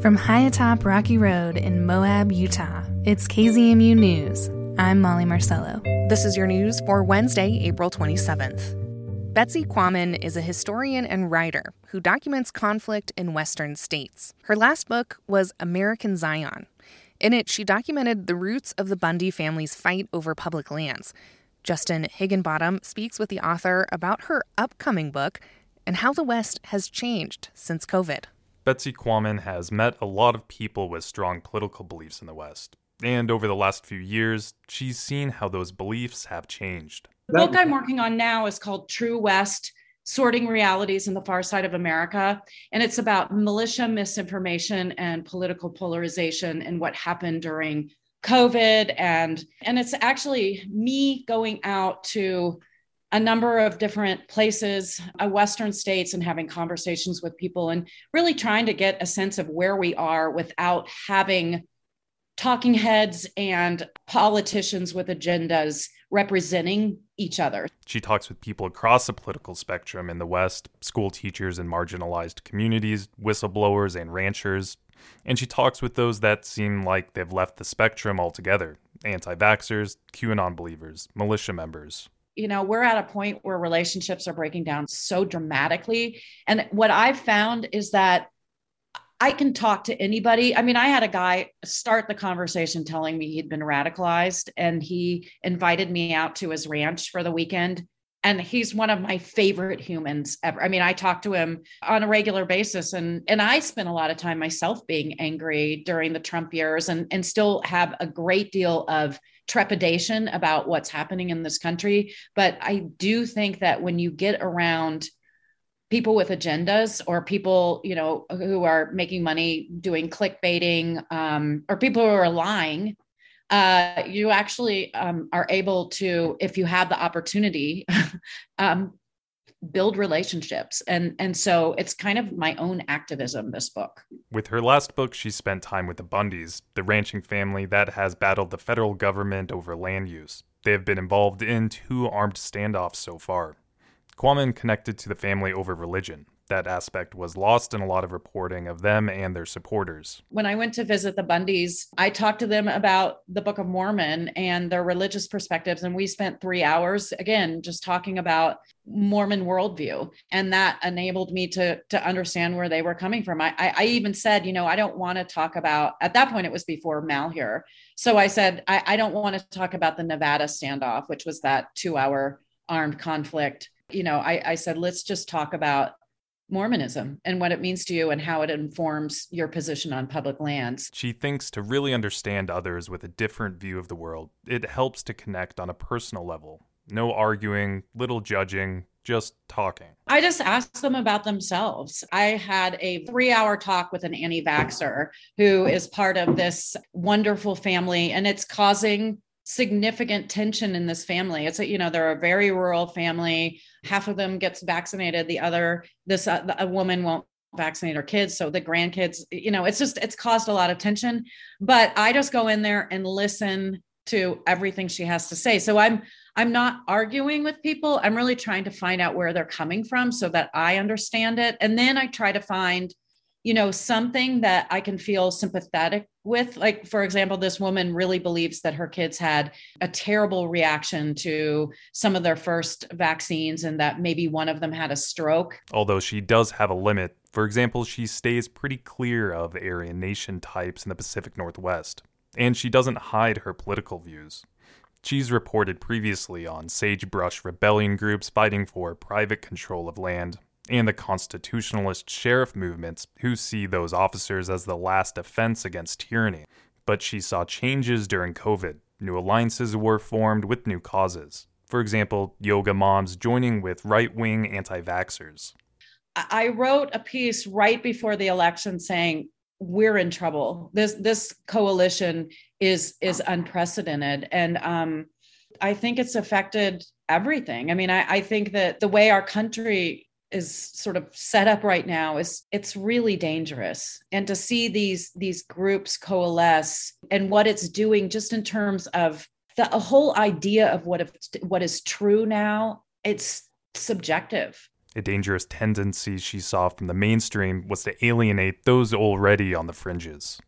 From high atop Rocky Road in Moab, Utah, it's KZMU News. I'm Molly Marcello. This is your news for Wednesday, April 27th. Betsy Quammen is a historian and writer who documents conflict in Western states. Her last book was American Zion. In it, she documented the roots of the Bundy family's fight over public lands. Justin Higginbottom speaks with the author about her upcoming book and how the West has changed since COVID. Betsy Quammen has met a lot of people with strong political beliefs in the West. And over the last few years, she's seen how those beliefs have changed. The book I'm working on now is called True West Sorting Realities in the Far Side of America. And it's about militia misinformation and political polarization and what happened during COVID. And, and it's actually me going out to a number of different places, uh, Western states, and having conversations with people and really trying to get a sense of where we are without having talking heads and politicians with agendas representing each other. She talks with people across the political spectrum in the West school teachers in marginalized communities, whistleblowers, and ranchers. And she talks with those that seem like they've left the spectrum altogether anti vaxxers, QAnon believers, militia members you know we're at a point where relationships are breaking down so dramatically. And what i've found is that i can talk to anybody. I mean i had a guy start the conversation telling me he'd been radicalized and he invited me out to his ranch for the weekend and he's one of my favorite humans ever i mean i talk to him on a regular basis and and i spent a lot of time myself being angry during the trump years and and still have a great deal of trepidation about what's happening in this country. But I do think that when you get around people with agendas or people, you know, who are making money doing clickbaiting um, or people who are lying, uh, you actually um, are able to, if you have the opportunity, um, build relationships. And and so it's kind of my own activism this book. With her last book she spent time with the bundys the ranching family that has battled the federal government over land use. They have been involved in two armed standoffs so far. Quammen connected to the family over religion that aspect was lost in a lot of reporting of them and their supporters. When I went to visit the Bundys, I talked to them about the Book of Mormon and their religious perspectives. And we spent three hours, again, just talking about Mormon worldview. And that enabled me to, to understand where they were coming from. I, I, I even said, you know, I don't want to talk about, at that point, it was before Malheur. So I said, I, I don't want to talk about the Nevada standoff, which was that two hour armed conflict. You know, I, I said, let's just talk about Mormonism and what it means to you and how it informs your position on public lands. She thinks to really understand others with a different view of the world, it helps to connect on a personal level. No arguing, little judging, just talking. I just asked them about themselves. I had a three hour talk with an anti vaxxer who is part of this wonderful family, and it's causing significant tension in this family. It's a, you know, they're a very rural family. Half of them gets vaccinated. The other, this uh, a woman won't vaccinate her kids. So the grandkids, you know, it's just, it's caused a lot of tension, but I just go in there and listen to everything she has to say. So I'm, I'm not arguing with people. I'm really trying to find out where they're coming from so that I understand it. And then I try to find you know something that i can feel sympathetic with. Like for example this woman really believes that her kids had a terrible reaction to some of their first vaccines and that maybe one of them had a stroke. Although she does have a limit. For example she stays pretty clear of aryan nation types in the pacific northwest and she doesn't hide her political views. She's reported previously on sagebrush rebellion groups fighting for private control of land and the constitutionalist sheriff movements who see those officers as the last defense against tyranny. But she saw changes during COVID. New alliances were formed with new causes. For example, yoga moms joining with right wing anti vaxxers. I wrote a piece right before the election saying, we're in trouble. This this coalition is is unprecedented, and um, I think it's affected everything. I mean, I, I think that the way our country is sort of set up right now is it's really dangerous and to see these these groups coalesce and what it's doing just in terms of the whole idea of what if what is true now it's subjective A dangerous tendency she saw from the mainstream was to alienate those already on the fringes.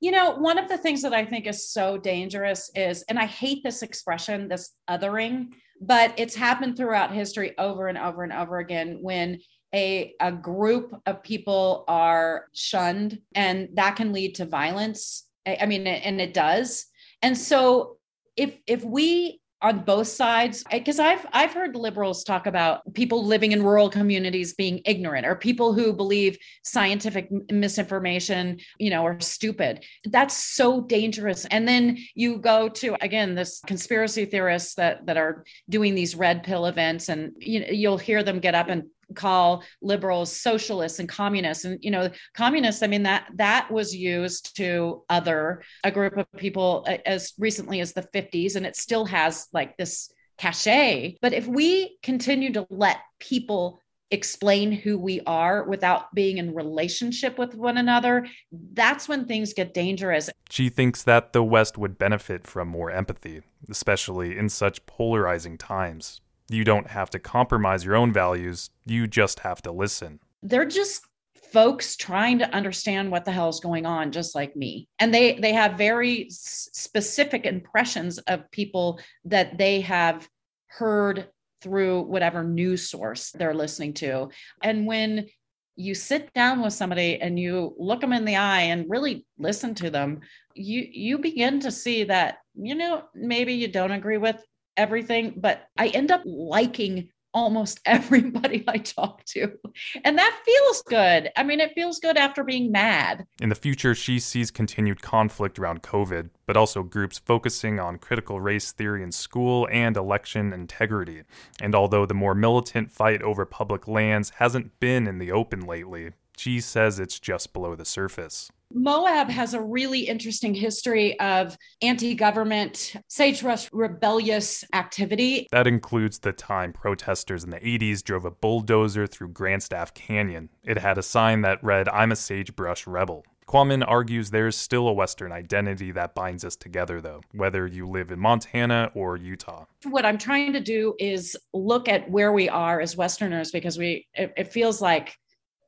You know, one of the things that I think is so dangerous is, and I hate this expression, this othering, but it's happened throughout history over and over and over again when a, a group of people are shunned and that can lead to violence. I mean, and it does. And so if if we on both sides because i've i've heard liberals talk about people living in rural communities being ignorant or people who believe scientific misinformation you know are stupid. That's so dangerous. And then you go to again this conspiracy theorists that that are doing these red pill events and you know, you'll hear them get up and call liberals socialists and communists. And you know communists i mean that that was used to other a group of people uh, as recently as the 50s and it still has like this cachet. But if we continue to let people explain who we are without being in relationship with one another that's when things get dangerous. She thinks that the west would benefit from more empathy especially in such polarizing times you don't have to compromise your own values, you just have to listen. They're just folks trying to understand what the hell is going on just like me and they they have very specific impressions of people that they have heard through whatever news source they're listening to and when you sit down with somebody and you look them in the eye and really listen to them you you begin to see that you know maybe you don't agree with everything, but I end up liking almost everybody I talk to. And that feels good. I mean, it feels good after being mad. In the future, she sees continued conflict around COVID, but also groups focusing on critical race theory in school and election integrity. And although the more militant fight over public lands hasn't been in the open lately, she says it's just below the surface. Moab has a really interesting history of anti government, sagebrush rebellious activity. That includes the time protesters in the 80s drove a bulldozer through Grandstaff Canyon. It had a sign that read, I'm a sagebrush rebel. Quammen argues there's still a Western identity that binds us together, though, whether you live in Montana or Utah. What I'm trying to do is look at where we are as Westerners because we it, it feels like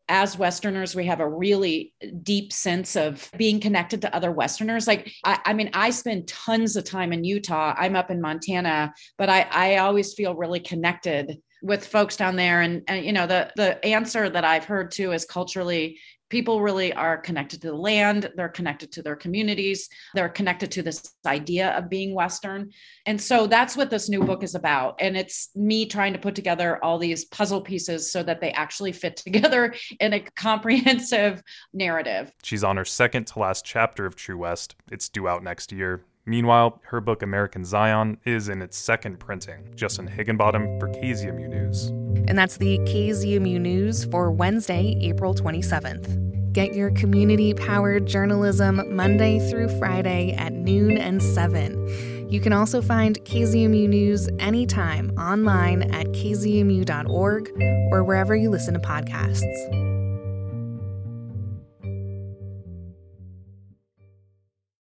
as Westerners, we have a really deep sense of being connected to other Westerners. Like, I, I, mean, I spend tons of time in Utah. I'm up in Montana, but I, I always feel really connected with folks down there. And, and, you know, the the answer that I've heard too is culturally people really are connected to the land they're connected to their communities they're connected to this idea of being western. And so that's what this new book is about. And it's me trying to put together all these puzzle pieces so that they actually fit together in a comprehensive narrative. She's on her second to last chapter of true west. It's due out next year Meanwhile, her book American Zion is in its second printing. Justin Higginbottom for KZMU News. And that's the KZMU News for Wednesday, April 27th. Get your community powered journalism Monday through Friday at noon and 7. You can also find KZMU News anytime online at kzmu.org or wherever you listen to podcasts.